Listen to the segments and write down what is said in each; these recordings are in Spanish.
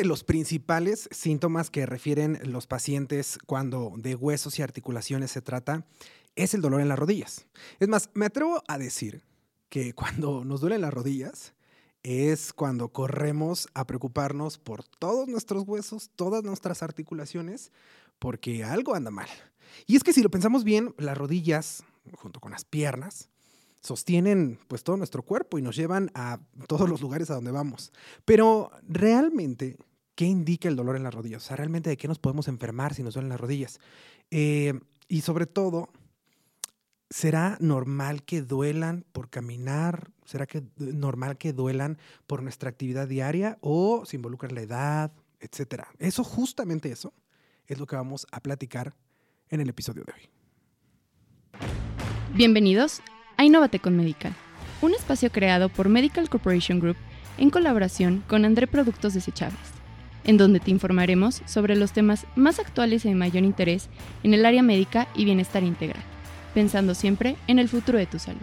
de los principales síntomas que refieren los pacientes cuando de huesos y articulaciones se trata es el dolor en las rodillas. Es más, me atrevo a decir que cuando nos duelen las rodillas es cuando corremos a preocuparnos por todos nuestros huesos, todas nuestras articulaciones, porque algo anda mal. Y es que si lo pensamos bien, las rodillas, junto con las piernas, sostienen pues todo nuestro cuerpo y nos llevan a todos los lugares a donde vamos. Pero realmente, ¿qué indica el dolor en las rodillas? O sea, realmente de qué nos podemos enfermar si nos duelen las rodillas. Eh, y sobre todo, ¿será normal que duelan por caminar? ¿Será que normal que duelan por nuestra actividad diaria o se involucra la edad, etcétera? Eso, justamente eso, es lo que vamos a platicar en el episodio de hoy. Bienvenidos a Innovate con Medical, un espacio creado por Medical Corporation Group en colaboración con André Productos Desechables, en donde te informaremos sobre los temas más actuales y de mayor interés en el área médica y bienestar integral, pensando siempre en el futuro de tu salud.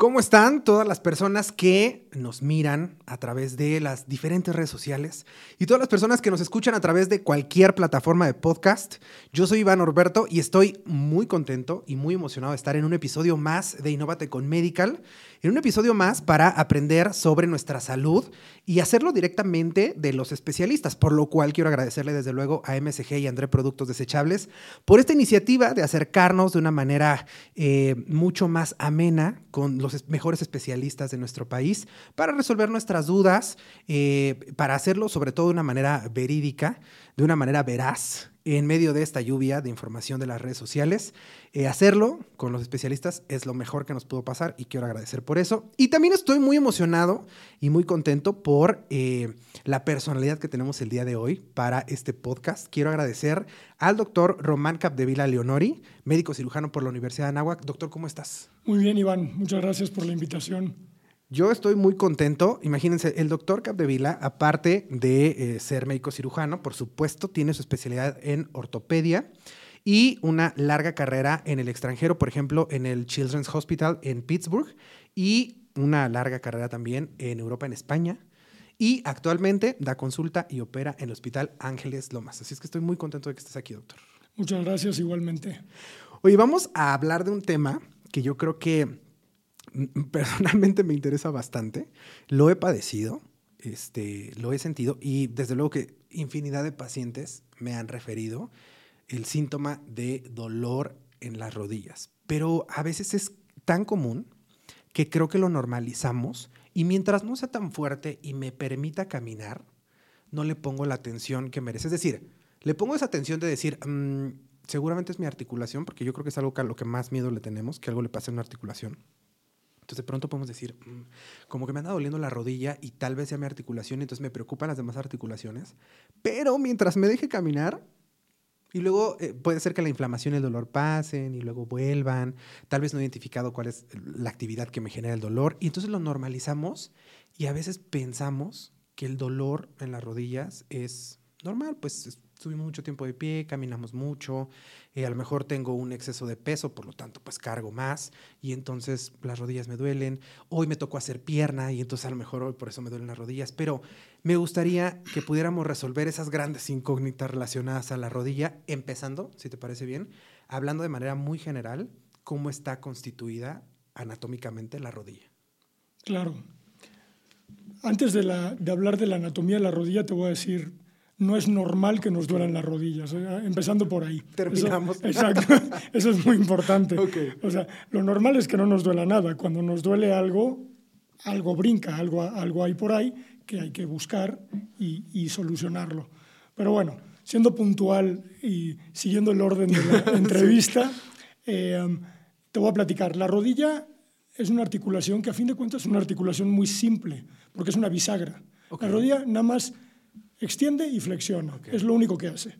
¿Cómo están todas las personas que nos miran a través de las diferentes redes sociales y todas las personas que nos escuchan a través de cualquier plataforma de podcast? Yo soy Iván Orberto y estoy muy contento y muy emocionado de estar en un episodio más de Innovate con Medical en un episodio más para aprender sobre nuestra salud y hacerlo directamente de los especialistas, por lo cual quiero agradecerle desde luego a MSG y André Productos Desechables por esta iniciativa de acercarnos de una manera eh, mucho más amena con los mejores especialistas de nuestro país para resolver nuestras dudas, eh, para hacerlo sobre todo de una manera verídica, de una manera veraz en medio de esta lluvia de información de las redes sociales. Eh, hacerlo con los especialistas es lo mejor que nos pudo pasar y quiero agradecer por eso. Y también estoy muy emocionado y muy contento por eh, la personalidad que tenemos el día de hoy para este podcast. Quiero agradecer al doctor Román Capdevila Leonori, médico cirujano por la Universidad de Anáhuac. Doctor, ¿cómo estás? Muy bien, Iván. Muchas gracias por la invitación. Yo estoy muy contento. Imagínense, el doctor Capdevila, aparte de eh, ser médico cirujano, por supuesto, tiene su especialidad en ortopedia y una larga carrera en el extranjero, por ejemplo, en el Children's Hospital en Pittsburgh y una larga carrera también en Europa, en España. Y actualmente da consulta y opera en el Hospital Ángeles Lomas. Así es que estoy muy contento de que estés aquí, doctor. Muchas gracias, igualmente. Hoy vamos a hablar de un tema que yo creo que personalmente me interesa bastante. Lo he padecido, este, lo he sentido y desde luego que infinidad de pacientes me han referido el síntoma de dolor en las rodillas. Pero a veces es tan común que creo que lo normalizamos y mientras no sea tan fuerte y me permita caminar, no le pongo la atención que merece. Es decir, le pongo esa atención de decir, mm, seguramente es mi articulación, porque yo creo que es algo a lo que más miedo le tenemos, que algo le pase a una articulación. Entonces de pronto podemos decir, mm, como que me anda doliendo la rodilla y tal vez sea mi articulación, entonces me preocupan las demás articulaciones. Pero mientras me deje caminar, y luego eh, puede ser que la inflamación y el dolor pasen y luego vuelvan. Tal vez no he identificado cuál es la actividad que me genera el dolor. Y entonces lo normalizamos y a veces pensamos que el dolor en las rodillas es normal, pues estuvimos mucho tiempo de pie, caminamos mucho, eh, a lo mejor tengo un exceso de peso, por lo tanto pues cargo más y entonces las rodillas me duelen, hoy me tocó hacer pierna y entonces a lo mejor hoy por eso me duelen las rodillas, pero me gustaría que pudiéramos resolver esas grandes incógnitas relacionadas a la rodilla, empezando, si te parece bien, hablando de manera muy general, cómo está constituida anatómicamente la rodilla. Claro. Antes de, de hablar de la anatomía de la rodilla, te voy a decir no es normal que nos duelan las rodillas, ¿eh? empezando por ahí. Terminamos. Eso, exacto, eso es muy importante. O sea, lo normal es que no nos duela nada. Cuando nos duele algo, algo brinca, algo, algo hay por ahí que hay que buscar y, solucionarlo. Pero bueno, siendo puntual y siguiendo el orden de la entrevista, eh, te voy a platicar. La rodilla es una articulación que a fin de cuentas es una articulación muy simple, porque es una bisagra. La rodilla nada más extiende y flexiona. Es lo único que hace.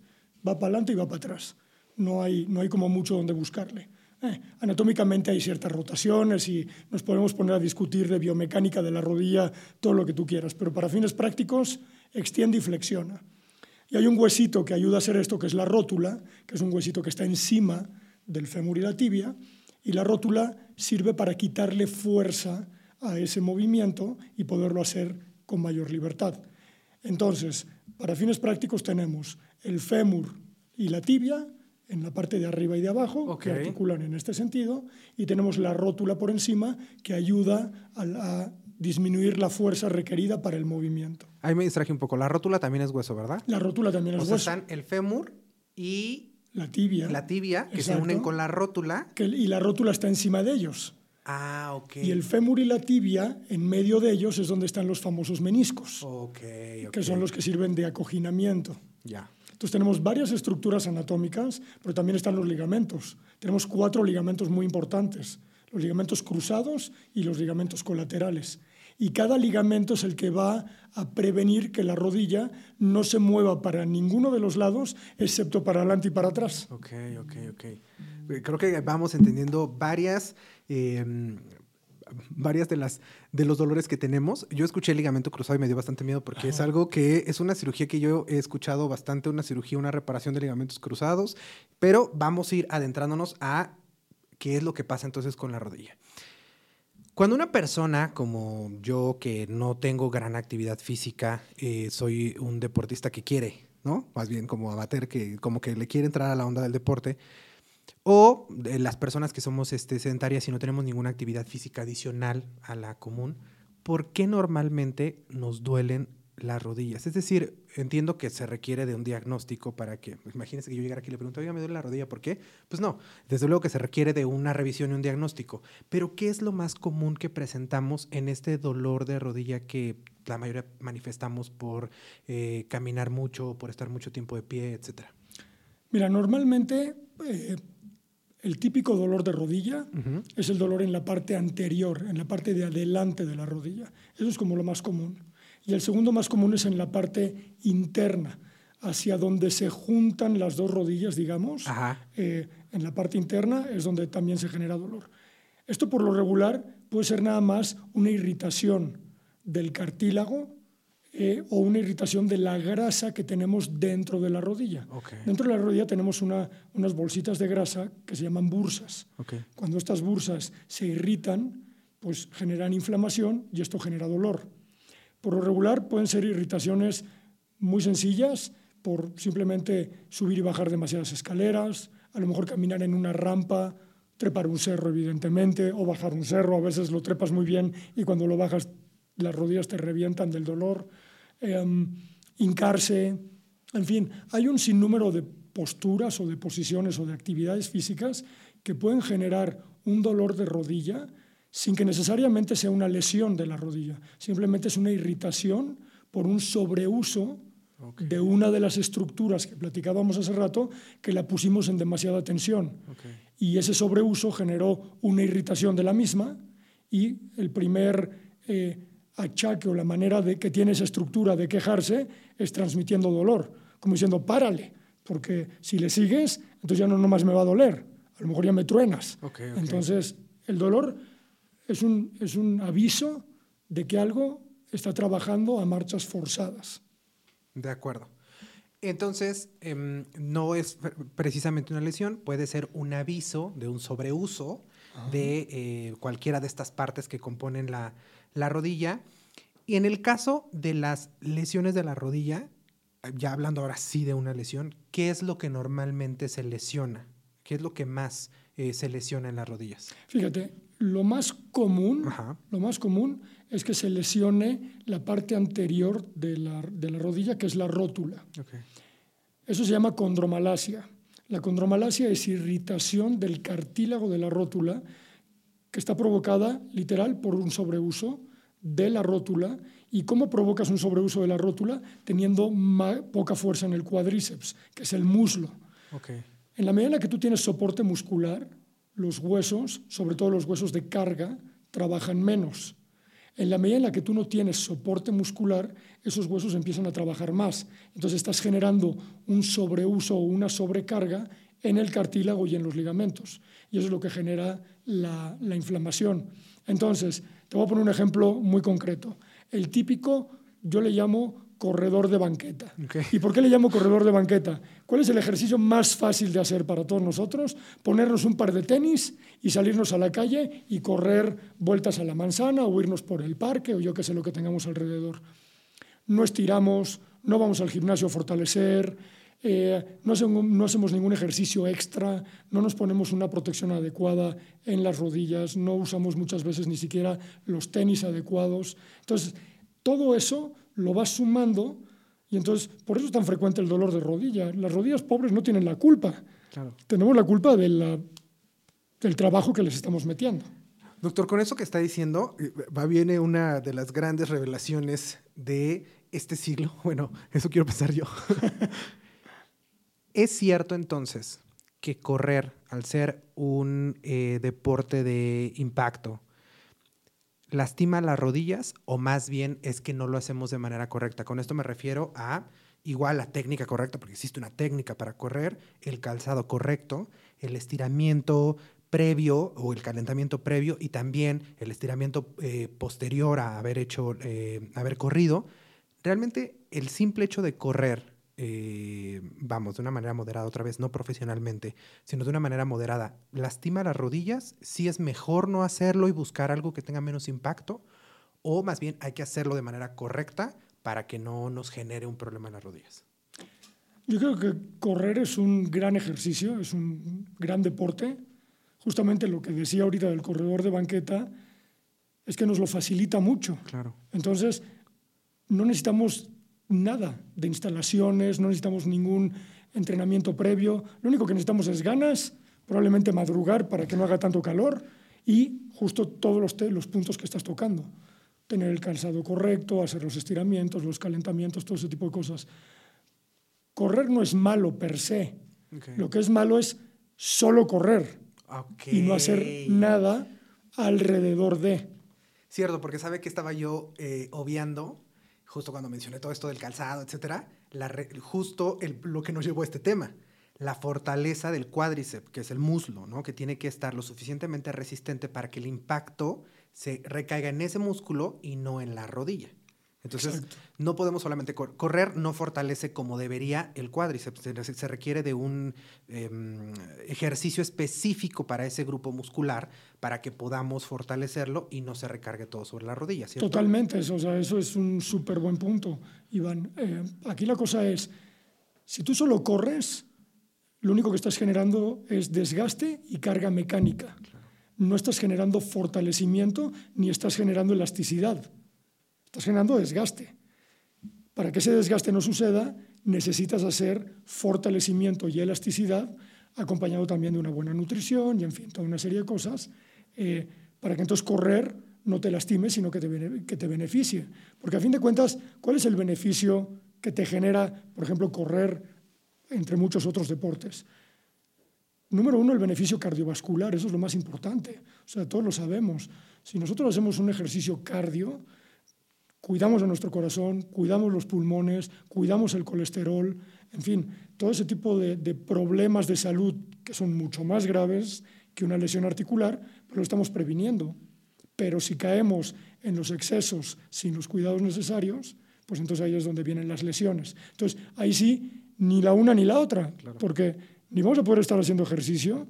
Va para adelante y va para atrás. No hay, no hay como mucho donde buscarle. Eh, anatómicamente hay ciertas rotaciones y nos podemos poner a discutir de biomecánica de la rodilla, todo lo que tú quieras, pero para fines prácticos extiende y flexiona. Y hay un huesito que ayuda a hacer esto, que es la rótula, que es un huesito que está encima del fémur y la tibia, y la rótula sirve para quitarle fuerza a ese movimiento y poderlo hacer con mayor libertad. Entonces, para fines prácticos tenemos el fémur y la tibia en la parte de arriba y de abajo, que articulan en este sentido, y tenemos la rótula por encima que ayuda a, disminuir la fuerza requerida para el movimiento. Ahí me distraje un poco. La rótula también es hueso, ¿verdad? La rótula también es hueso. están el fémur y la tibia. La tibia, que se unen con la rótula. y la rótula está encima de ellos. Ah, ok. Y el fémur y la tibia, en medio de ellos, es donde están los famosos meniscos. Ok, Que son los que sirven de acoginamiento. Ya. Entonces tenemos varias estructuras anatómicas, pero también están los ligamentos. Tenemos cuatro ligamentos muy importantes. Los ligamentos cruzados y los ligamentos colaterales y cada ligamento es el que va a prevenir que la rodilla no se mueva para ninguno de los lados, excepto para adelante y para atrás. Ok, ok, ok. Eh, creo que vamos entendiendo varias... Em, varias de las de los dolores que tenemos. Yo escuché el ligamento cruzado y me dio bastante miedo porque es algo que es una cirugía que yo he escuchado bastante, una cirugía, una reparación de ligamentos cruzados, pero vamos a ir adentrándonos a qué es lo que pasa entonces con la rodilla. Cuando una persona como yo, que no tengo gran actividad física, eh, soy un deportista que quiere, ¿no? Más bien como amateur, que como que le quiere entrar a la onda del deporte, o las personas que somos este, sedentarias y no tenemos ninguna actividad física adicional a la común, ¿por qué normalmente nos duelen las rodillas. Es decir, entiendo que se requiere de un diagnóstico para que, imagínense que yo llegara aquí y le pregunto, oiga, me duele la rodilla, ¿por qué? Pues no, desde luego que se requiere de una revisión y un diagnóstico. Pero, ¿qué es lo más común que presentamos en este dolor de rodilla que la mayoría manifestamos por eh, caminar mucho, por estar mucho tiempo de pie, etcétera? Mira, normalmente eh, el típico dolor de rodilla es el dolor en la parte anterior, en la parte de adelante de la rodilla. Eso es como lo más común. Y el segundo más común es en la parte interna, hacia donde se juntan las dos rodillas, digamos. Eh, en la parte interna es donde también se genera dolor. Esto por lo regular puede ser nada más una irritación del cartílago eh, o una irritación de la grasa que tenemos dentro de la rodilla. Dentro de la rodilla tenemos unas bolsitas de grasa que se llaman bursas. Cuando estas bursas se irritan, pues generan inflamación y esto genera dolor. Por lo regular pueden ser irritaciones muy sencillas, por simplemente subir y bajar demasiadas escaleras, a lo mejor caminar en una rampa, trepar un cerro evidentemente, o bajar un cerro, a veces lo trepas muy bien y cuando lo bajas las rodillas te revientan del dolor, em, hincarse, en fin, hay un sinnúmero de posturas o de posiciones o de actividades físicas que pueden generar un dolor de rodilla sin que necesariamente sea una lesión de la rodilla, simplemente es una irritación por un sobreuso de una de las estructuras que platicábamos hace rato, que la pusimos en demasiada tensión. Y ese sobreuso generó una irritación de la misma y el primer eh, achaque o la manera de que tiene esa estructura de quejarse es transmitiendo dolor, como diciendo, párale, porque si le sigues, entonces ya no nomás me va a doler, a lo mejor ya me truenas. Entonces, el dolor es un, es un aviso de que algo está trabajando a marchas forzadas. De acuerdo. Entonces, em, no es precisamente una lesión, puede ser un aviso de un sobreuso de eh, cualquiera de estas partes que componen la, la, rodilla. Y en el caso de las lesiones de la rodilla, ya hablando ahora sí de una lesión, ¿qué es lo que normalmente se lesiona? ¿Qué es lo que más eh, se lesiona en las rodillas? Fíjate, lo más común, lo más común es que se lesione la parte anterior de la, rodilla, que es la rótula. Eso se llama condromalacia. La condromalacia es irritación del cartílago de la rótula que está provocada literal por un sobreuso de la rótula. ¿Y cómo provocas un sobreuso de la rótula? Teniendo poca fuerza en el cuádriceps, que es el muslo. En la medida en la que tú tienes soporte muscular, los huesos, sobre todo los huesos de carga, trabajan menos. En la medida en la que tú no tienes soporte muscular, esos huesos empiezan a trabajar más. Entonces estás generando un sobreuso o una sobrecarga en el cartílago y en los ligamentos. Y eso es lo que genera la, la inflamación. Entonces, te voy a poner un ejemplo muy concreto. El típico, yo le llamo corredor de banqueta. ¿Y por qué le llamo corredor de banqueta? ¿Cuál es el ejercicio más fácil de hacer para todos nosotros? Ponernos un par de tenis y salirnos a la calle y correr vueltas a la manzana o irnos por el parque o yo qué sé lo que tengamos alrededor. no estiramos, no vamos al gimnasio a fortalecer, eh, no, hacemos, ningún ejercicio extra, no nos ponemos una protección adecuada en las rodillas, no usamos muchas veces ni siquiera los tenis adecuados. Entonces, todo eso lo vas sumando y entonces, por eso es tan frecuente el dolor de rodilla. Las rodillas pobres no tienen la culpa. Tenemos la culpa del trabajo que les estamos metiendo. Doctor, con eso que está diciendo, eh, va viene una de las grandes revelaciones de este siglo. Bueno, eso quiero pensar yo. ¿Es cierto entonces que correr, al ser un eh, deporte de impacto, lastima las rodillas o más bien es que no lo hacemos de manera correcta? Con esto me refiero a igual la técnica correcta, porque existe una técnica para correr, el calzado correcto, el estiramiento previo o el calentamiento previo y también el estiramiento eh, posterior a haber hecho, eh, haber corrido. Realmente el simple hecho de correr eh, vamos, de una manera moderada, otra vez, no profesionalmente, sino de una manera moderada, lastima las rodillas, si es mejor no hacerlo y buscar algo que tenga menos impacto, o más bien hay que hacerlo de manera correcta para que no nos genere un problema en las rodillas. Yo creo que correr es un gran ejercicio, es un gran deporte. Justamente lo que decía ahorita del corredor de banqueta es que nos lo facilita mucho. Claro. Entonces, no necesitamos nada de instalaciones, no necesitamos ningún entrenamiento previo. Lo único que necesitamos es ganas, probablemente madrugar para que no haga tanto calor y justo todos los, los puntos que estás tocando. Tener el calzado correcto, hacer los estiramientos, los calentamientos, todo ese tipo de cosas. Correr no es malo per se. Lo que es malo es solo correr y no hacer nada alrededor de. Cierto, porque sabe que estaba yo eh, obviando justo cuando mencioné todo esto del calzado, etcétera, justo lo que nos llevó a este tema, la fortaleza del cuádriceps, que es el muslo, ¿no? que tiene que estar lo suficientemente resistente para que el impacto se recaiga en ese músculo y no en la rodilla. Entonces, no podemos solamente correr, no fortalece como debería el cuádriceps. Se, requiere de un em, ejercicio específico para ese grupo muscular para que podamos fortalecerlo y no se recargue todo sobre las rodillas. Totalmente, eso, o sea, eso es un súper buen punto, Iván. Eh, aquí la cosa es, si tú solo corres, lo único que estás generando es desgaste y carga mecánica. No estás generando fortalecimiento ni estás generando elasticidad. Estás generando desgaste. Para que ese desgaste no suceda, necesitas hacer fortalecimiento y elasticidad, acompañado también de una buena nutrición y, en fin, toda una serie de cosas, eh, para que entonces correr no te lastime, sino que te, que te beneficie. Porque a fin de cuentas, ¿cuál es el beneficio que te genera, por ejemplo, correr entre muchos otros deportes? Número uno, el beneficio cardiovascular, eso es lo más importante. O sea, todos lo sabemos. Si nosotros hacemos un ejercicio cardio, cuidamos de nuestro corazón, cuidamos los pulmones, cuidamos el colesterol, en fin, todo ese tipo de, problemas de salud que son mucho más graves que una lesión articular, pero lo estamos previniendo. Pero si caemos en los excesos sin los cuidados necesarios, pues entonces ahí es donde vienen las lesiones. Entonces, ahí sí, ni la una ni la otra, porque ni vamos a poder estar haciendo ejercicio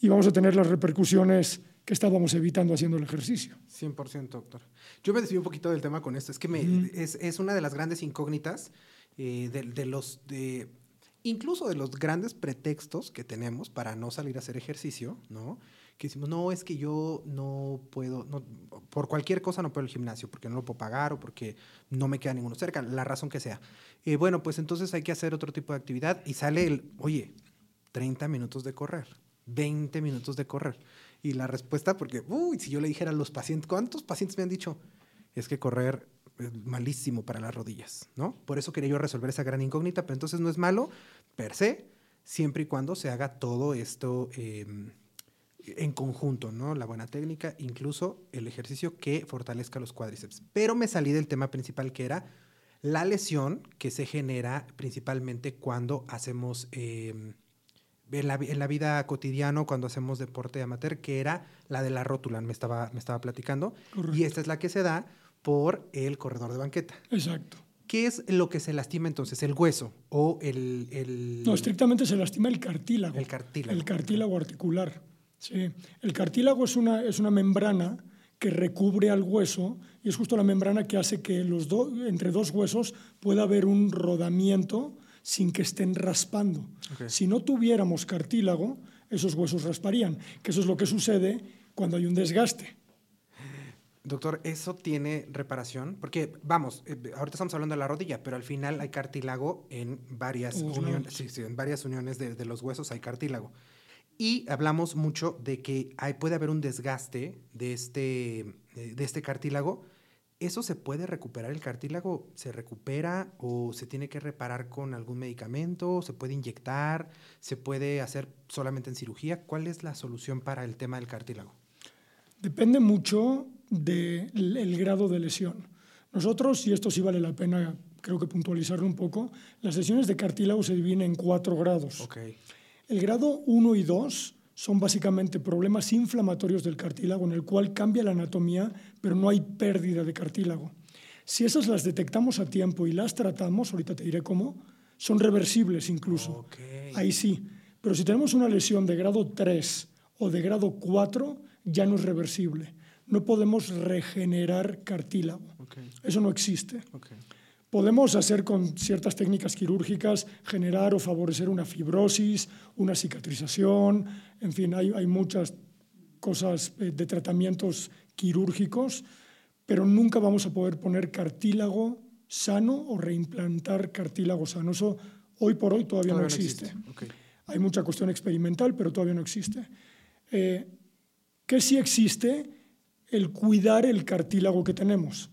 y vamos a tener las repercusiones que estábamos evitando haciendo el ejercicio. 100%, doctor. Yo me desvío un poquito del tema con esto. Es que me, es, es, una de las grandes incógnitas eh, de, de, los... De, incluso de los grandes pretextos que tenemos para no salir a hacer ejercicio, ¿no? Que decimos, no, es que yo no puedo, no, por cualquier cosa no puedo al gimnasio, porque no lo puedo pagar o porque no me queda ninguno cerca, la razón que sea. Eh, bueno, pues entonces hay que hacer otro tipo de actividad y sale el, oye, 30 minutos de correr, 20 minutos de correr. Y la respuesta, porque, uy, si yo le dijera a los pacientes, ¿cuántos pacientes me han dicho? Es que correr es malísimo para las rodillas, ¿no? Por eso quería yo resolver esa gran incógnita, pero entonces no es malo per se, siempre y cuando se haga todo esto em, en conjunto, ¿no? La buena técnica, incluso el ejercicio que fortalezca los cuádriceps. Pero me salí del tema principal que era la lesión que se genera principalmente cuando hacemos... Em, en la, vida cotidiana cuando hacemos deporte amateur, que era la de la rótula, me estaba, me estaba platicando. Y esta es la que se da por el corredor de banqueta. Exacto. ¿Qué es lo que se lastima entonces? ¿El hueso o el, No, estrictamente se lastima el cartílago. El cartílago. El cartílago articular. Sí. El cartílago es una, es una membrana que recubre al hueso y es justo la membrana que hace que los entre dos huesos pueda haber un rodamiento sin que estén raspando. Si no tuviéramos cartílago, esos huesos rasparían, que eso es lo que sucede cuando hay un desgaste. Doctor, ¿eso tiene reparación? Porque, vamos, eh, ahorita estamos hablando de la rodilla, pero al final hay cartílago en varias uniones, sí, sí, en varias uniones de, los huesos hay cartílago. Y hablamos mucho de que hay, puede haber un desgaste de este, de este cartílago. ¿Eso se puede recuperar? ¿El cartílago se recupera o se tiene que reparar con algún medicamento? ¿Se puede inyectar? ¿Se puede hacer solamente en cirugía? ¿Cuál es la solución para el tema del cartílago? Depende mucho del grado de lesión. Nosotros, y esto sí vale la pena, creo que puntualizarlo un poco, las lesiones de cartílago se dividen en cuatro grados. El grado 1 y 2 son básicamente problemas inflamatorios del cartílago en el cual cambia la anatomía, pero no hay pérdida de cartílago. Si esas las detectamos a tiempo y las tratamos, ahorita te diré cómo, son reversibles incluso. Ahí sí. Pero si tenemos una lesión de grado 3 o de grado 4, ya no es reversible no podemos regenerar cartílago. Eso no existe. Podemos hacer con ciertas técnicas quirúrgicas, generar o favorecer una fibrosis, una cicatrización, en fin, hay, hay muchas cosas eh, de tratamientos quirúrgicos, pero nunca vamos a poder poner cartílago sano o reimplantar cartílago sano. Eso hoy por hoy todavía, no existe. Hay mucha cuestión experimental, pero todavía no existe. Eh, ¿Qué sí existe? el cuidar el cartílago que tenemos.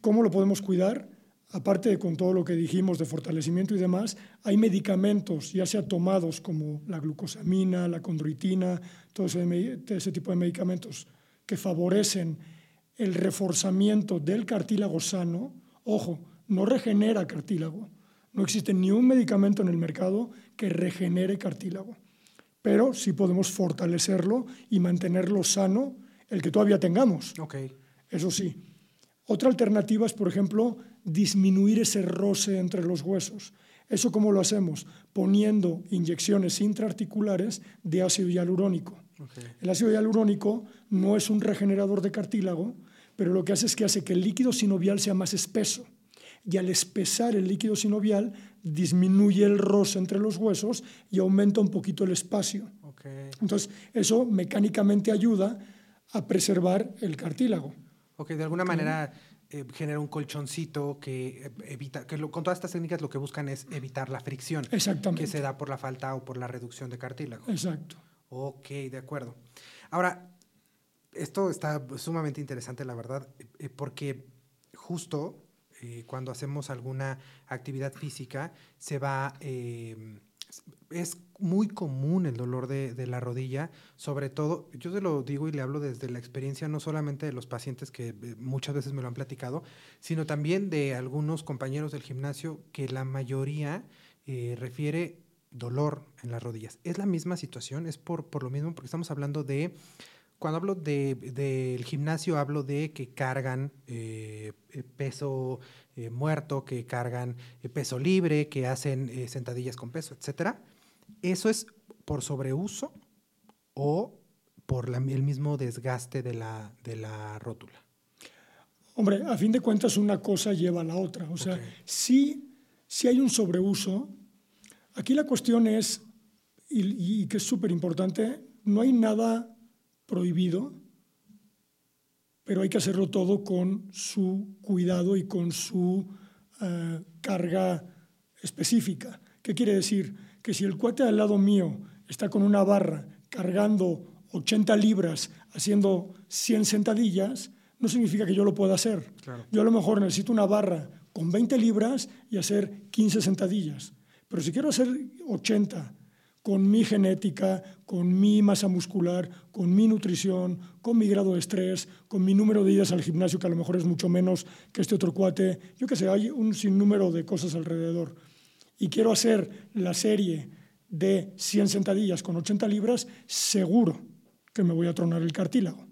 ¿Cómo lo podemos cuidar? Aparte de con todo lo que dijimos de fortalecimiento y demás, hay medicamentos, ya sea tomados como la glucosamina, la condroitina, todo ese, ese tipo de medicamentos que favorecen el reforzamiento del cartílago sano. Ojo, no regenera cartílago. No existe ni un medicamento en el mercado que regenere cartílago, pero sí podemos fortalecerlo y mantenerlo sano el que todavía tengamos. Okay. Eso sí. Otra alternativa es, por ejemplo, disminuir ese roce entre los huesos. ¿Eso cómo lo hacemos? Poniendo inyecciones intraarticulares de ácido hialurónico. El ácido hialurónico no es un regenerador de cartílago, pero lo que hace es que hace que el líquido sinovial sea más espeso. Y al espesar el líquido sinovial, disminuye el roce entre los huesos y aumenta un poquito el espacio. Entonces, eso mecánicamente ayuda a preservar el cartílago. Ok, de alguna manera eh, genera un colchoncito que eh, evita, que con todas estas técnicas lo que buscan es evitar la fricción. Exactamente. Que se da por la falta o por la reducción de cartílago. Exacto. Ok, de acuerdo. Ahora, esto está sumamente interesante, la verdad, eh, porque justo cuando hacemos alguna actividad física se va es muy común el dolor de, la rodilla, sobre todo, yo se lo digo y le hablo desde la experiencia no solamente de los pacientes que eh, muchas veces me lo han platicado, sino también de algunos compañeros del gimnasio que la mayoría eh, refiere dolor en las rodillas. Es la misma situación, es por, por lo mismo, porque estamos hablando de cuando hablo del de, gimnasio, hablo de que cargan eh, peso muerto, que cargan peso libre, que hacen sentadillas con peso, etcétera. ¿Eso es por sobreuso o por el mismo desgaste de la, de la rótula? Hombre, a fin de cuentas una cosa lleva a la otra. O sea, si, hay un sobreuso, aquí la cuestión es, y, que es súper importante, no hay nada prohibido, pero hay que hacerlo todo con su cuidado y con su eh, carga específica. ¿Qué quiere decir? que si el cuate al lado mío está con una barra cargando 80 libras haciendo 100 sentadillas, no significa que yo lo pueda hacer. Yo a lo mejor necesito una barra con 20 libras y hacer 15 sentadillas. Pero si quiero hacer 80 con mi genética, con mi masa muscular, con mi nutrición, con mi grado de estrés, con mi número de idas al gimnasio, que a lo mejor es mucho menos que este otro cuate, yo qué sé, hay un sinnúmero de cosas alrededor y quiero hacer la serie de 100 sentadillas con 80 libras, seguro que me voy a tronar el cartílago.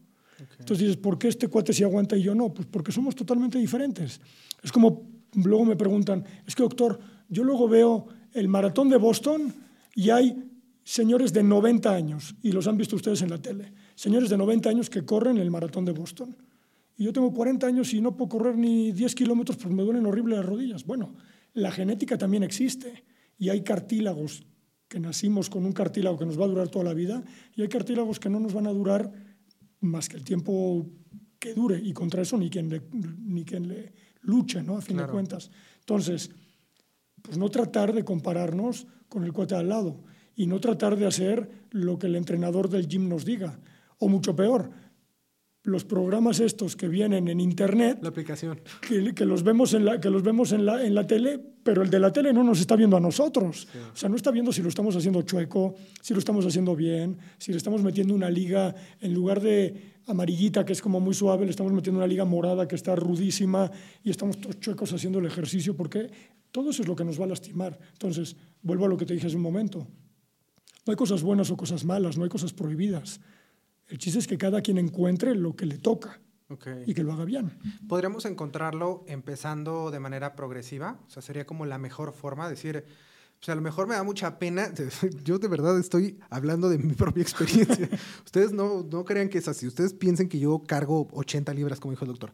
Entonces dices, ¿por qué este cuate sí aguanta y yo no? Pues porque somos totalmente diferentes. Es como, luego me preguntan, es que doctor, yo luego veo el maratón de Boston y hay señores de 90 años, y los han visto ustedes en la tele, señores de 90 años que corren el maratón de Boston. Y yo tengo 40 años y no puedo correr ni 10 kilómetros porque me duelen horrible las rodillas. Bueno, la genética también existe y hay cartílagos que nacimos con un cartílago que nos va a durar toda la vida y hay cartílagos que no nos van a durar más que el tiempo que dure y contra eso ni quien le, ni quien le luche, ¿no? A fin de cuentas. Entonces, pues no tratar de compararnos con el cuate al lado y no tratar de hacer lo que el entrenador del gym nos diga. O mucho peor, los programas estos que vienen en internet. La aplicación. Que, que los vemos, en la, que los vemos en, la, en la tele, pero el de la tele no nos está viendo a nosotros. O sea, no está viendo si lo estamos haciendo chueco, si lo estamos haciendo bien, si le estamos metiendo una liga en lugar de amarillita, que es como muy suave, le estamos metiendo una liga morada que está rudísima y estamos todos chuecos haciendo el ejercicio, porque todo eso es lo que nos va a lastimar. Entonces, vuelvo a lo que te dije hace un momento. No hay cosas buenas o cosas malas, no hay cosas prohibidas. El chiste es que cada quien encuentre lo que le toca y que lo haga bien. ¿Podríamos encontrarlo empezando de manera progresiva? O sea, sería como la mejor forma de decir, o sea, a lo mejor me da mucha pena. Yo de verdad estoy hablando de mi propia experiencia. Ustedes no, no crean que es así. Ustedes piensen que yo cargo 80 libras, como dijo el doctor.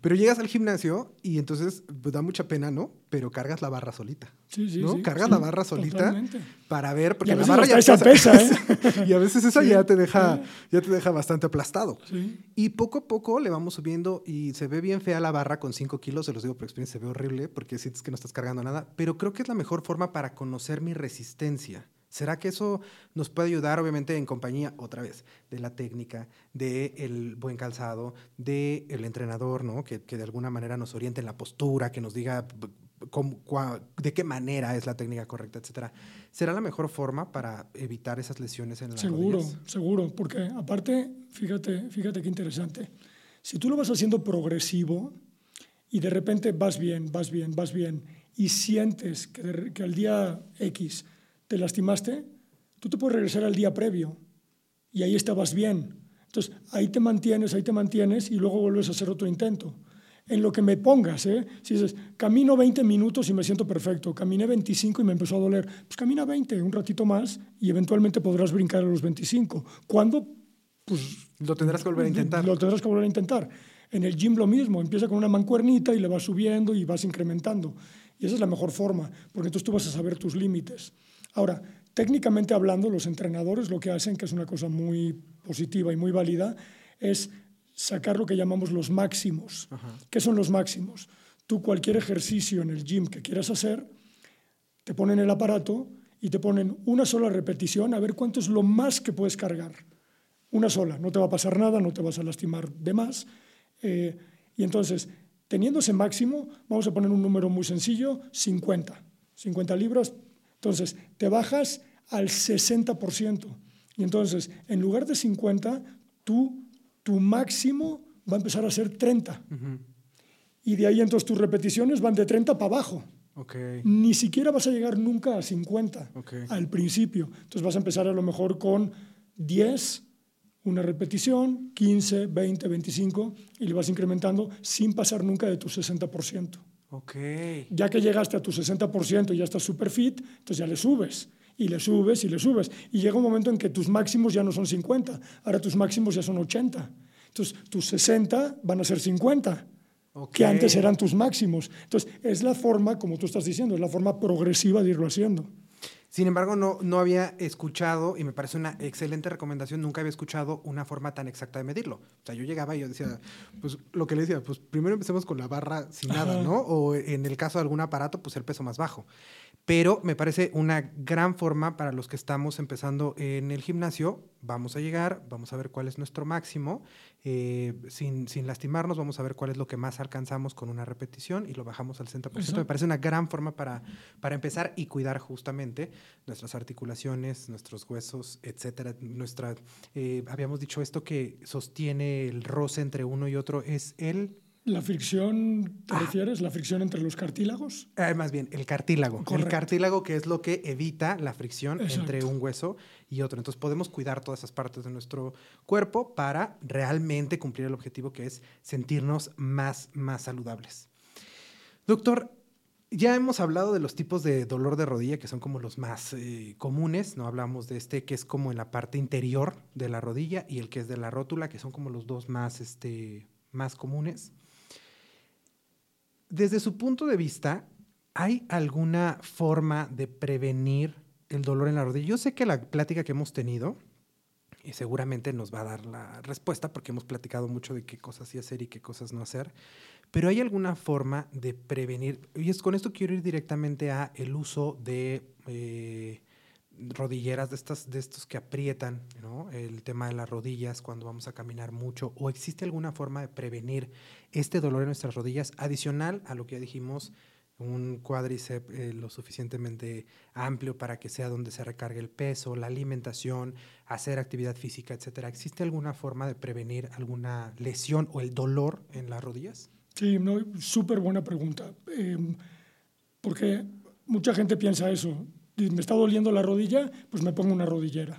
Pero llegas al gimnasio y entonces pues, da mucha pena, ¿no? Pero cargas la barra solita. Sí, sí, ¿no? sí, cargas sí, la barra solita totalmente. Para ver, porque Y a la barra ya pesa, pesa, ¿eh? y a veces esa Sí, ya te deja, ya te deja bastante aplastado. Sí. Y poco a poco le vamos subiendo y se ve bien fea la barra con 5 kilos, se los digo por experiencia, se ve horrible porque sientes que no estás cargando nada, pero creo que es la mejor forma para conocer mi resistencia. ¿Será que eso nos puede ayudar, obviamente, en compañía, otra vez, de la técnica, del buen calzado, del entrenador, ¿no? Que, que de alguna manera nos oriente en la postura, que nos diga de qué manera es la técnica correcta, etcétera. ¿Será la mejor forma para evitar esas lesiones en las Seguro, rodillas? seguro, porque aparte, fíjate, fíjate qué interesante. Si tú lo vas haciendo progresivo y de repente vas bien, vas bien, vas bien y sientes que, que al día X te lastimaste, tú te puedes regresar al día previo y ahí estabas bien. Entonces, ahí te mantienes, ahí te mantienes y luego vuelves a hacer otro intento. En lo que me pongas, ¿eh? Si dices, camino 20 minutos y me siento perfecto, caminé 25 y me empezó a doler, pues camina 20, un ratito más y eventualmente podrás brincar a los 25. ¿Cuándo? Pues Lo tendrás que volver a intentar. lo tendrás que volver a intentar. En el gym lo mismo, empieza con una mancuernita y le vas subiendo y vas incrementando. Y esa es la mejor forma, porque entonces tú vas a saber tus límites. Ahora, técnicamente hablando, los entrenadores lo que hacen, que es una cosa muy positiva y muy válida, es sacar lo que llamamos los máximos. ¿Qué son los máximos? Tú cualquier ejercicio en el gym que quieras hacer, te ponen el aparato y te ponen una sola repetición a ver cuánto es lo más que puedes cargar. Una sola, no te va a pasar nada, no te vas a lastimar de más. Eh, y entonces, teniendo ese máximo, vamos a poner un número muy sencillo, 50. 50 libras. Entonces, te bajas al 60%. Y entonces, en lugar de 50, tú, tu máximo va a empezar a ser 30. Y de ahí entonces tus repeticiones van de 30 para abajo. Ok. Ni siquiera vas a llegar nunca a 50 Ok. al principio. Entonces vas a empezar a lo mejor con 10, una repetición, 15, 20, 25 y le vas incrementando sin pasar nunca de tu 60%. Ok. Ya que llegaste a tu 60% y ya estás super fit, entonces ya le subes y le subes y le subes. Y llega un momento en que tus máximos ya no son 50, ahora tus máximos ya son 80. Entonces tus 60 van a ser 50 Ok. que antes eran tus máximos. Entonces, es la forma, como tú estás diciendo, es la forma progresiva de irlo haciendo. Sin embargo, no, no había escuchado, y me parece una excelente recomendación, nunca había escuchado una forma tan exacta de medirlo. O sea, yo llegaba y yo decía, pues lo que le decía, pues primero empecemos con la barra sin nada, Ajá. ¿no? O en el caso de algún aparato, pues el peso más bajo. Pero me parece una gran forma para los que estamos empezando en el gimnasio. Vamos a llegar, vamos a ver cuál es nuestro máximo. eh, sin, sin lastimarnos, vamos a ver cuál es lo que más alcanzamos con una repetición y lo bajamos al 60%. Me Exacto. parece una gran forma para, para empezar y cuidar justamente nuestras articulaciones, nuestros huesos, etcétera. Nuestra, eh, habíamos dicho esto que sostiene el roce entre uno y otro es el, ¿La fricción, te Ah. refieres? ¿La fricción entre los cartílagos? eh, más bien, el cartílago. El cartílago que es lo que evita la fricción entre un hueso y otro. Entonces podemos cuidar todas esas partes de nuestro cuerpo para realmente cumplir el objetivo que es sentirnos más, más saludables. Doctor, Ya hemos hablado de los tipos de dolor de rodilla que son como los más eh, comunes, no hablamos de este que es como en la parte interior de la rodilla y el que es de la rótula, que son como los dos más, este, más comunes. Desde su punto de vista, ¿hay alguna forma de prevenir el dolor en la rodilla? Yo sé que la plática que hemos tenido y seguramente nos va a dar la respuesta porque hemos platicado mucho de qué cosas sí hacer y qué cosas no hacer. Pero hay alguna forma de prevenir, y es con esto quiero ir directamente a el uso de eh, rodilleras de estas, de estos que aprietan, ¿no? El tema de las rodillas cuando vamos a caminar mucho, o existe alguna forma de prevenir este dolor en nuestras rodillas adicional a lo que ya dijimos un cuádriceps eh, lo suficientemente amplio para que sea donde se recargue el peso, la alimentación, hacer actividad física, etcétera. ¿Existe alguna forma de prevenir alguna lesión o el dolor en las rodillas? Sí, no, súper buena pregunta. Em, porque mucha gente piensa eso. Me está doliendo la rodilla, pues me pongo una rodillera.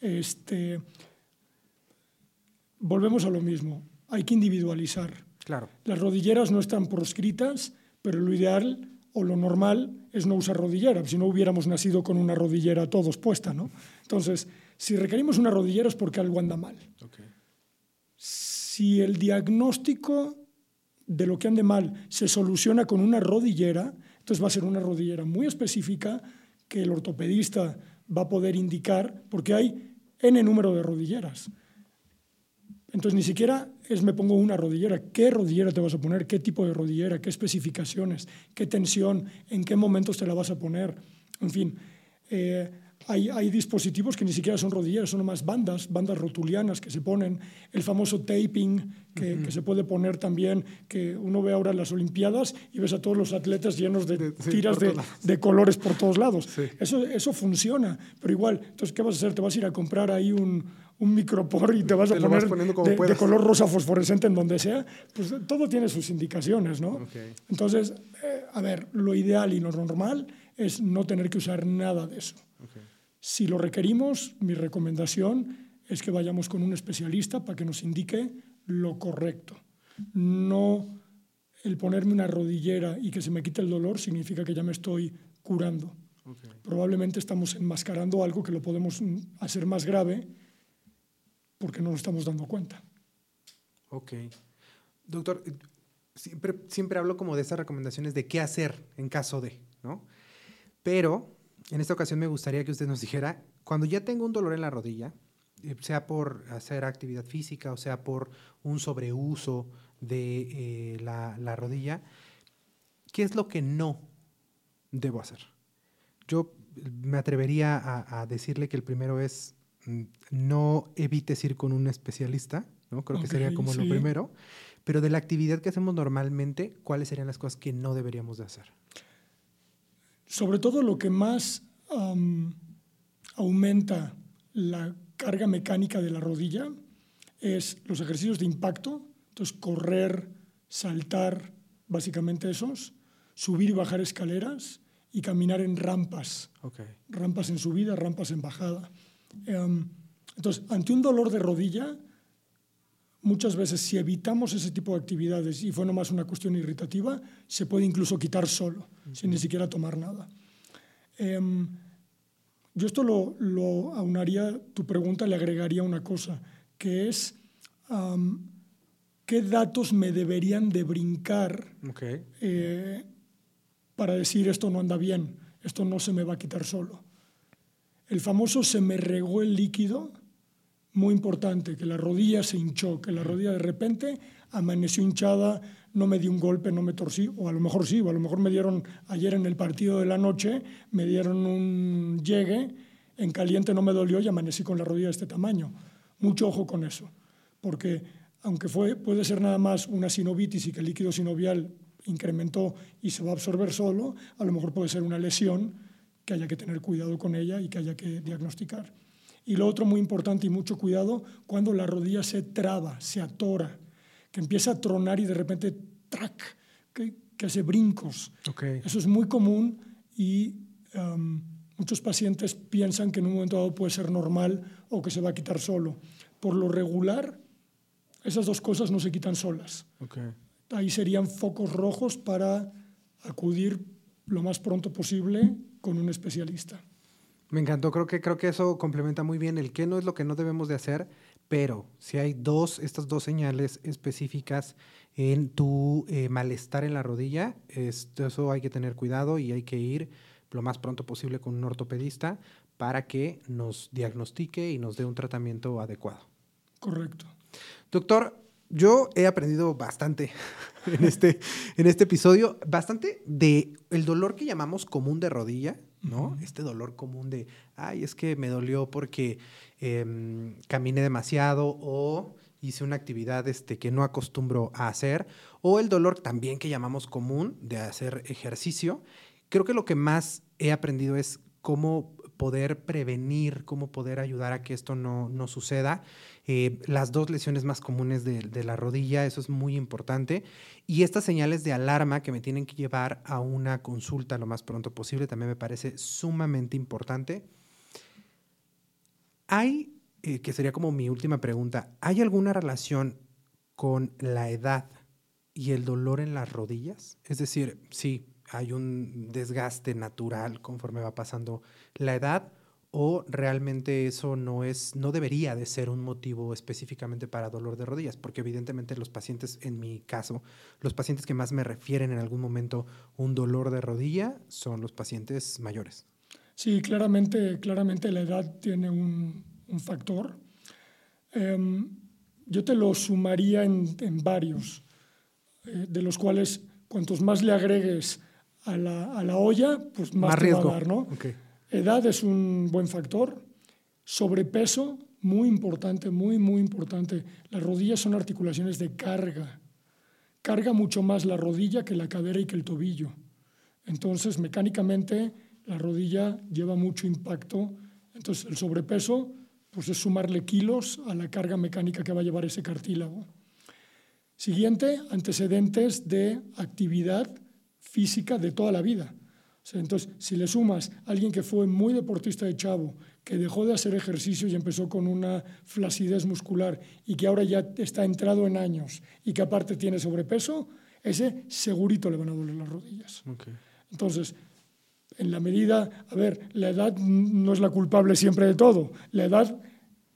este, volvemos a lo mismo. Hay que individualizar. Claro. Las rodilleras no están proscritas pero lo ideal o lo normal es no usar rodillera, si no hubiéramos nacido con una rodillera todos puesta, ¿no? Entonces, si requerimos una rodillera es porque algo anda mal. Si el diagnóstico de lo que ande mal se soluciona con una rodillera, entonces va a ser una rodillera muy específica que el ortopedista va a poder indicar, porque hay N número de rodilleras. Entonces, ni siquiera es me pongo una rodillera. ¿Qué rodillera te vas a poner? ¿Qué tipo de rodillera? ¿Qué especificaciones? ¿Qué tensión? ¿En qué momentos te la vas a poner? En fin, eh, hay, dispositivos que ni siquiera son rodilleras, son más bandas, bandas rotulianas que se ponen, el famoso taping que, se puede poner también, que uno ve ahora en las Olimpiadas y ves a todos los atletas llenos de, tiras de, colores por todos lados. Eso, eso funciona, pero igual, entonces, ¿qué vas a hacer? ¿Te vas a ir a comprar ahí un, un micropor y te vas a poner de, color rosa fosforescente en donde sea? Pues todo tiene sus indicaciones, ¿no? Entonces, eh, a ver, lo ideal y lo normal es no tener que usar nada de eso. Si lo requerimos, mi recomendación es que vayamos con un especialista para que nos indique lo correcto. No el ponerme una rodillera y que se me quite el dolor significa que ya me estoy curando. Probablemente estamos enmascarando algo que lo podemos hacer más grave porque no nos estamos dando cuenta. Ok. Doctor, siempre, siempre hablo como de esas recomendaciones de qué hacer en caso de, ¿no? Pero en esta ocasión me gustaría que usted nos dijera, cuando ya tengo un dolor en la rodilla, eh, sea por hacer actividad física o sea por un sobreuso de eh, la, rodilla, ¿qué es lo que no debo hacer? Yo me atrevería a, decirle que el primero es mm, no evites ir con un especialista, ¿no? Creo que sería como lo primero. Pero de la actividad que hacemos normalmente, ¿cuáles serían las cosas que no deberíamos de hacer? Sobre todo lo que más aumenta la carga mecánica de la rodilla es los ejercicios de impacto, entonces correr, saltar, básicamente esos, subir y bajar escaleras y caminar en rampas, rampas en subida, rampas en bajada. entonces, ante un dolor de rodilla, muchas veces si evitamos ese tipo de actividades y fue nomás una cuestión irritativa, se puede incluso quitar solo, sin ni siquiera tomar nada. Em, yo esto lo, lo, aunaría, tu pregunta le agregaría una cosa, que es qué datos me deberían de brincar eh, para decir esto no anda bien, esto no se me va a quitar solo. El famoso se me regó el líquido muy importante, que la rodilla se hinchó, que la rodilla de repente amaneció hinchada, no me di un golpe, no me torcí, o a lo mejor sí, o a lo mejor me dieron ayer en el partido de la noche, me dieron un llegue, en caliente no me dolió y amanecí con la rodilla de este tamaño. Mucho ojo con eso, porque aunque fue, puede ser nada más una sinovitis y que el líquido sinovial incrementó y se va a absorber solo, a lo mejor puede ser una lesión que haya que tener cuidado con ella y que haya que diagnosticar. Y lo otro muy importante y mucho cuidado, cuando la rodilla se traba, se atora, que empieza a tronar y de repente, ¡trac!, que, hace brincos. Eso es muy común y um, muchos pacientes piensan que en un momento dado puede ser normal o que se va a quitar solo. Por lo regular, esas dos cosas no se quitan solas. Ahí serían focos rojos para acudir lo más pronto posible con un especialista. Me encantó, creo que, creo que eso complementa muy bien el qué no es lo que no debemos de hacer, pero si hay dos, estas dos señales específicas en tu eh, malestar en la rodilla, eso hay que tener cuidado y hay que ir lo más pronto posible con un ortopedista para que nos diagnostique y nos dé un tratamiento adecuado. Correcto. Doctor, yo he aprendido bastante en este, en este episodio, bastante de el dolor que llamamos común de rodilla, ¿no? Este dolor común de, ay, es que me dolió porque em, caminé demasiado o hice una actividad este, que no acostumbro a hacer, o el dolor también que llamamos común de hacer ejercicio. Creo que lo que más he aprendido es cómo poder prevenir, cómo poder ayudar a que esto no, no suceda. Eh, las dos lesiones más comunes de, la rodilla, eso es muy importante. Y estas señales de alarma que me tienen que llevar a una consulta lo más pronto posible también me parece sumamente importante. Hay, eh, que sería como mi última pregunta, ¿hay alguna relación con la edad y el dolor en las rodillas? Es decir, sí, hay un desgaste natural conforme va pasando la edad o realmente eso no es no debería de ser un motivo específicamente para dolor de rodillas, porque evidentemente los pacientes en mi caso, los pacientes que más me refieren en algún momento un dolor de rodilla son los pacientes mayores. Sí, claramente, claramente la edad tiene un, factor. Em, yo te lo sumaría en, varios, eh, de los cuales cuantos más le agregues a la, olla, pues más, te va a dar, ¿no? Edad es un buen factor. Sobrepeso, muy importante, muy, muy importante. Las rodillas son articulaciones de carga. Carga mucho más la rodilla que la cadera y que el tobillo. Entonces, mecánicamente, la rodilla lleva mucho impacto. Entonces, el sobrepeso, pues es sumarle kilos a la carga mecánica que va a llevar ese cartílago. Siguiente, antecedentes de actividad física de toda la vida. entonces, si le sumas a alguien que fue muy deportista de chavo, que dejó de hacer ejercicio y empezó con una flacidez muscular y que ahora ya está entrado en años y que aparte tiene sobrepeso, ese segurito le van a doler las rodillas. Entonces, en la medida, a ver, la edad no es la culpable siempre de todo. La edad,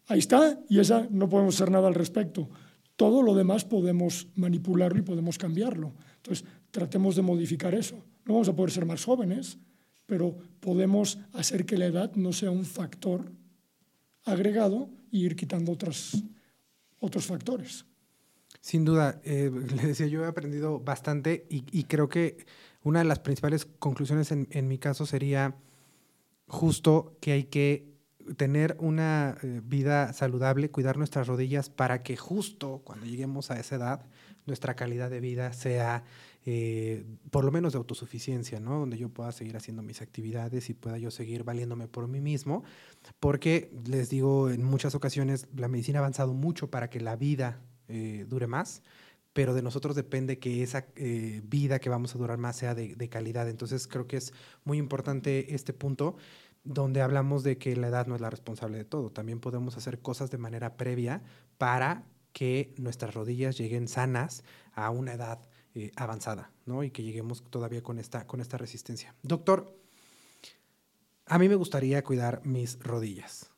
ahí está, y esa no podemos hacer nada al respecto. Todo lo demás podemos manipularlo y podemos cambiarlo. Entonces, tratemos de modificar eso. No vamos a poder ser más jóvenes, pero podemos hacer que la edad no sea un factor agregado y ir quitando otros, otros factores. Sin duda, eh, le decía, yo he aprendido bastante y, creo que una de las principales conclusiones en, en, mi caso sería justo que hay que tener una eh, vida saludable, cuidar nuestras rodillas para que justo cuando lleguemos a esa edad, nuestra calidad de vida sea eh, por lo menos de autosuficiencia, ¿no? Donde yo pueda seguir haciendo mis actividades y pueda yo seguir valiéndome por mí mismo, porque les digo, en muchas ocasiones la medicina ha avanzado mucho para que la vida eh, dure más, pero de nosotros depende que esa eh, vida que vamos a durar más sea de, de, calidad. Entonces creo que es muy importante este punto donde hablamos de que la edad no es la responsable de todo. También podemos hacer cosas de manera previa para que nuestras rodillas lleguen sanas a una edad eh, avanzada, ¿no? Y que lleguemos todavía con esta, con esta resistencia. Doctor, a mí me gustaría cuidar mis rodillas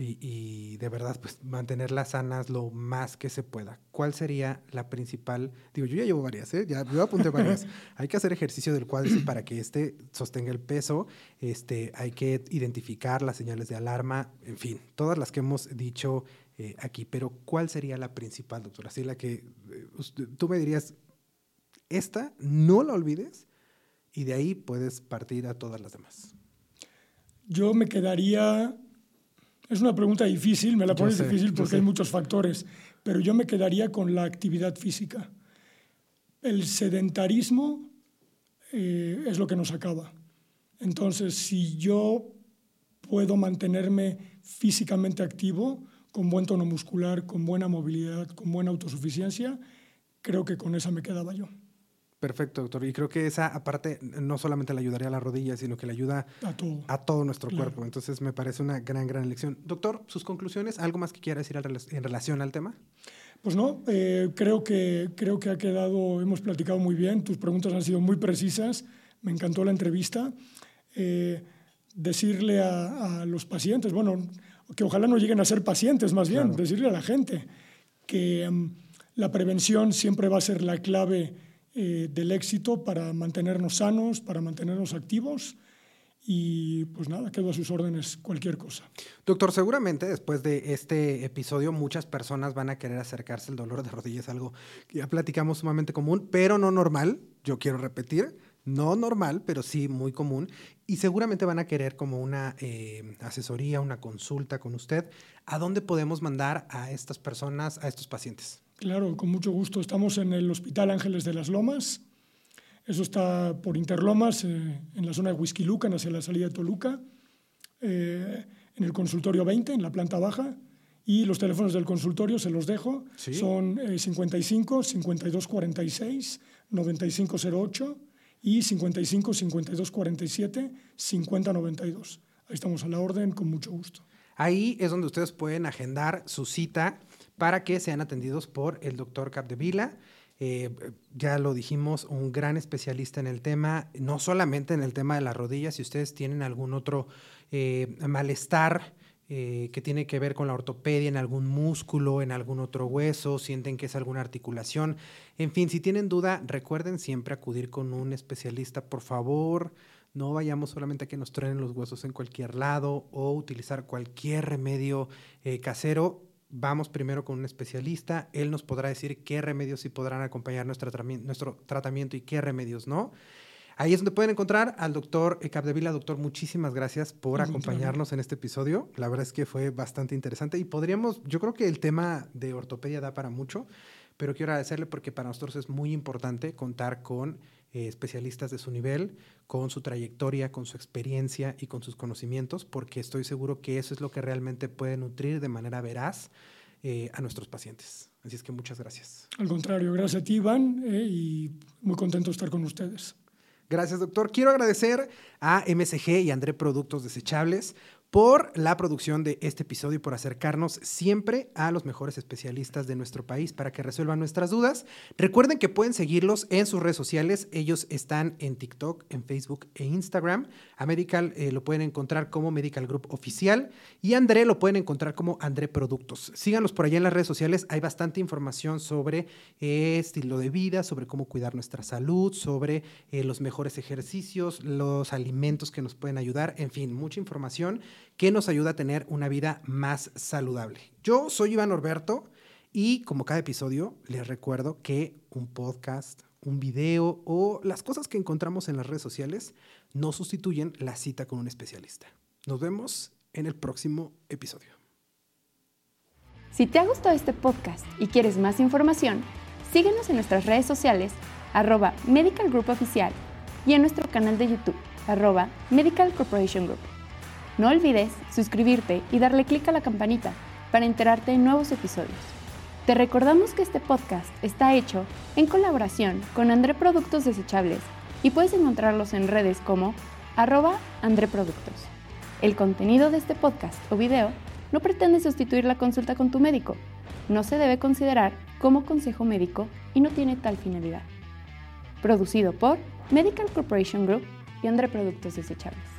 y, de verdad, pues mantenerlas sanas lo más que se pueda. ¿Cuál sería la principal? Digo, yo ya llevo varias, ¿eh? Ya yo apunté varias. hay que hacer ejercicio del cuádriceps para que este sostenga el peso. Este, hay que identificar las señales de alarma, en fin, todas las que hemos dicho eh, aquí. Pero, ¿cuál sería la principal, doctora? Así la que eh, tú me dirías, esta no la olvides y de ahí puedes partir a todas las demás. Yo me quedaría, es una pregunta difícil, me la pones difícil porque hay muchos factores, pero yo me quedaría con la actividad física. El sedentarismo eh, es lo que nos acaba. Entonces, si yo puedo mantenerme físicamente activo, con buen tono muscular, con buena movilidad, con buena autosuficiencia, creo que con esa me quedaba yo. Perfecto, doctor. Y creo que esa, aparte, no solamente le ayudaría a la rodilla, sino que le ayuda a todo, nuestro cuerpo. Entonces, me parece una gran, gran lección. Doctor, sus conclusiones, ¿algo más que quiera decir en relación al tema? Pues no, eh, creo, que, creo que ha quedado, hemos platicado muy bien, tus preguntas han sido muy precisas, me encantó la entrevista. Eh, decirle a, los pacientes, bueno, que ojalá no lleguen a ser pacientes más bien, decirle a la gente que mm, la prevención siempre va a ser la clave eh, del éxito para mantenernos sanos, para mantenernos activos y pues nada, quedo a sus órdenes cualquier cosa. Doctor, seguramente después de este episodio muchas personas van a querer acercarse al dolor de rodillas, algo que ya platicamos sumamente común, pero no normal, yo quiero repetir, no normal, pero sí muy común. Y seguramente van a querer como una eh, asesoría, una consulta con usted. ¿A dónde podemos mandar a estas personas, a estos pacientes? Claro, con mucho gusto. Estamos en el Hospital Ángeles de las Lomas, eso está por Interlomas, eh, en la zona de Huizquilucan, hacia la salida de Toluca, eh, en el consultorio 20, en la planta baja. Y los teléfonos del consultorio se los dejo. Son 55 52 46 9508 y 55 52 47 50 92. Ahí estamos a la orden con mucho gusto. Ahí es donde ustedes pueden agendar su cita para que sean atendidos por el doctor Capdevila. Eh, ya lo dijimos, un gran especialista en el tema, no solamente en el tema de las rodillas, si ustedes tienen algún otro eh, malestar eh, que tiene que ver con la ortopedia, en algún músculo, en algún otro hueso, sienten que es alguna articulación, en fin, si tienen duda, recuerden siempre acudir con un especialista, por favor. No vayamos solamente a que nos truenen los huesos en cualquier lado o utilizar cualquier remedio casero vamos primero con un especialista, él nos podrá decir qué remedios sí podrán acompañar nuestro, nuestro tratamiento y qué remedios no. Ahí es donde pueden encontrar al doctor Capdevila. Doctor, muchísimas gracias por acompañarnos en este episodio. La verdad es que fue bastante interesante y podríamos, yo creo que el tema de ortopedia da para mucho, pero quiero agradecerle porque para nosotros es muy importante contar con eh, especialistas de su nivel, con su trayectoria, con su experiencia y con sus conocimientos, porque estoy seguro que eso es lo que realmente puede nutrir de manera veraz eh, a nuestros pacientes. Así es que muchas gracias. Al contrario, gracias a ti, Iván, eh, y muy contento de estar con ustedes. Gracias, doctor. Quiero agradecer a MSG y André Productos Desechables por la producción de este episodio y por acercarnos siempre a los mejores especialistas de nuestro país para que resuelvan nuestras dudas. Recuerden que pueden seguirlos en sus redes sociales. Ellos están en TikTok, en Facebook e Instagram. A Medical eh, lo pueden encontrar como Medical Group Oficial y André lo pueden encontrar como André Productos. Síganos por allá en las redes sociales. Hay bastante información sobre eh, estilo de vida, sobre cómo cuidar nuestra salud, sobre eh, los mejores ejercicios, los alimentos que nos pueden ayudar. En fin, mucha información que nos ayuda a tener una vida más saludable. Yo soy Iván Orberto y como cada episodio les recuerdo que un podcast, un video o las cosas que encontramos en las redes sociales no sustituyen la cita con un especialista. Nos vemos en el próximo episodio. Si te ha gustado este podcast y quieres más información, síguenos en nuestras redes sociales arroba Medical Group Oficial y en nuestro canal de YouTube arroba Medical Corporation Group. No olvides suscribirte y darle clic a la campanita para enterarte de nuevos episodios. Te recordamos que este podcast está hecho en colaboración con André Productos Desechables y puedes encontrarlos en redes como arroba André Productos. El contenido de este podcast o video no pretende sustituir la consulta con tu médico. No se debe considerar como consejo médico y no tiene tal finalidad. Producido por Medical Corporation Group y André Productos Desechables.